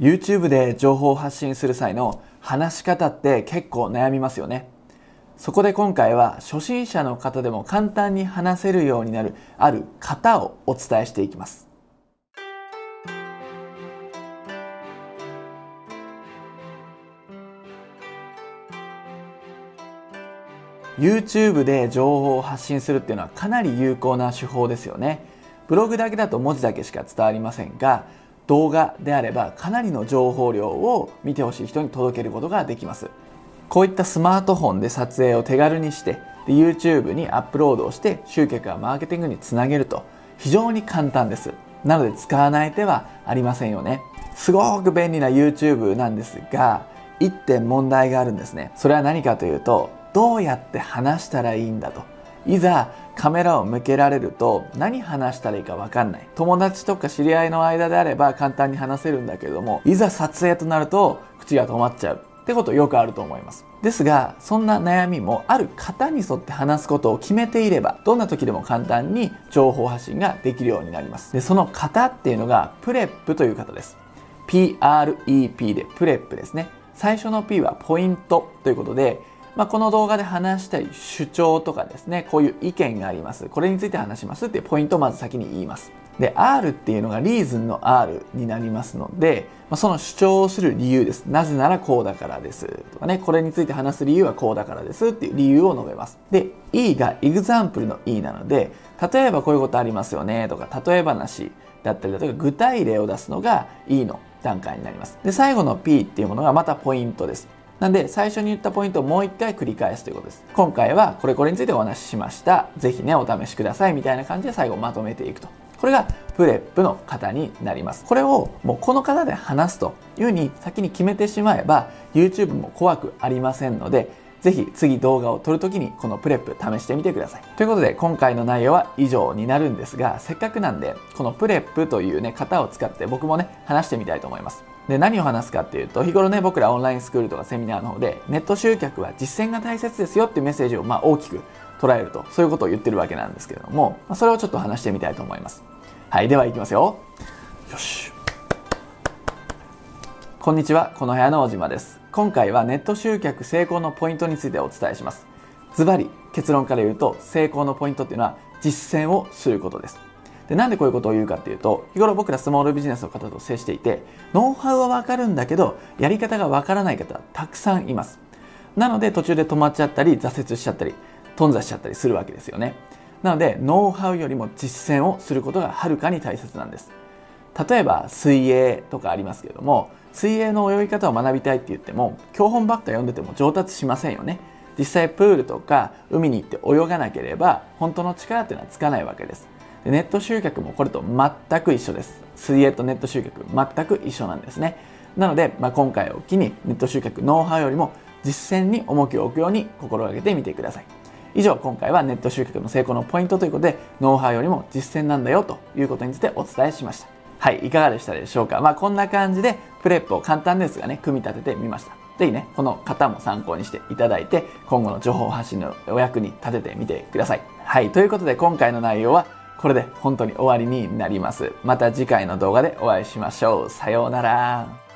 YouTube で情報を発信する際の話し方って結構悩みますよね。そこで今回は初心者の方でも簡単に話せるようになるある型をお伝えしていきます。YouTube で情報を発信するっていうのはかなり有効な手法ですよね。ブログだけだと文字だけしか伝わりませんが動画であればかなりの情報量を見てほしい人に届けることができます。こういったスマートフォンで撮影を手軽にしてで YouTube にアップロードをして集客やマーケティングにつなげると非常に簡単です。なので使わない手はありませんよね。すごく便利な YouTube なんですが1点問題があるんですね。それは何かというとどうやって話したらいいんだと。いざカメラを向けられると何話したらいいか分かんない。友達とか知り合いの間であれば簡単に話せるんだけどもいざ撮影となると口が止まっちゃう。ってことよくあると思います。ですがそんな悩みもある型に沿って話すことを決めていればどんな時でも簡単に情報発信ができるようになります。でその型っていうのがプレップという型です。PREP でプレップですね。最初の P はポイントということでまあ、この動画で話したい主張とかですね、こういう意見があります。これについて話しますっていうポイントをまず先に言います。で、R っていうのがリーズンの R になりますので、まあ、その主張をする理由です。なぜならこうだからです。とかね、これについて話す理由はこうだからですっていう理由を述べます。で、E が example の E なので、例えばこういうことありますよねとか、例え話だったりだとか、具体例を出すのが E の段階になります。で、最後の P っていうものがまたポイントです。なんで最初に言ったポイントをもう一回繰り返すということです。今回はこれこれについてお話ししました。ぜひね、お試しくださいみたいな感じで最後まとめていくと。これがプレップの型になります。これをもうこの型で話すというふうに先に決めてしまえば YouTube も怖くありませんのでぜひ次動画を撮るときにこのプレップ試してみてください。ということで今回の内容は以上になるんですがせっかくなんでこのプレップというね型を使って僕もね話してみたいと思います。で何を話すかっていうと日頃ね僕らオンラインスクールとかセミナーの方でネット集客は実践が大切ですよっていうメッセージをまあ大きく捉えるとそういうことを言ってるわけなんですけれども、まあ、それをちょっと話してみたいと思います。はいではいきますよ。よし。こんにちはこの部屋の小島です。今回はネット集客成功のポイントについてお伝えします。ズバリ結論から言うと成功のポイントっていうのは実践をすることですでなんでこういうことを言うかっていうと日頃僕らスモールビジネスの方と接していてノウハウはわかるんだけどやり方がわからない方たくさんいます。なので途中で止まっちゃったり挫折しちゃったり頓挫しちゃったりするわけですよね。なのでノウハウよりも実践をすることがはるかに大切なんです。例えば水泳とかありますけれども水泳の泳ぎ方を学びたいって言っても教本ばっか読んでても上達しませんよね。実際プールとか海に行って泳がなければ本当の力っていうのはつかないわけです。ネット集客もこれと全く一緒です。水泳とネット集客全く一緒なんですね。なので、まあ、今回を機にネット集客ノウハウよりも実践に重きを置くように心がけてみてください。以上今回はネット集客の成功のポイントということでノウハウよりも実践なんだよということについてお伝えしました。はいいかがでしたでしょうか？まあこんな感じでプレップを簡単ですがね組み立ててみました。ぜひねこの型も参考にしていただいて今後の情報発信のお役に立ててみてください。はいということで今回の内容はこれで本当に終わりになります。また次回の動画でお会いしましょう。さようなら。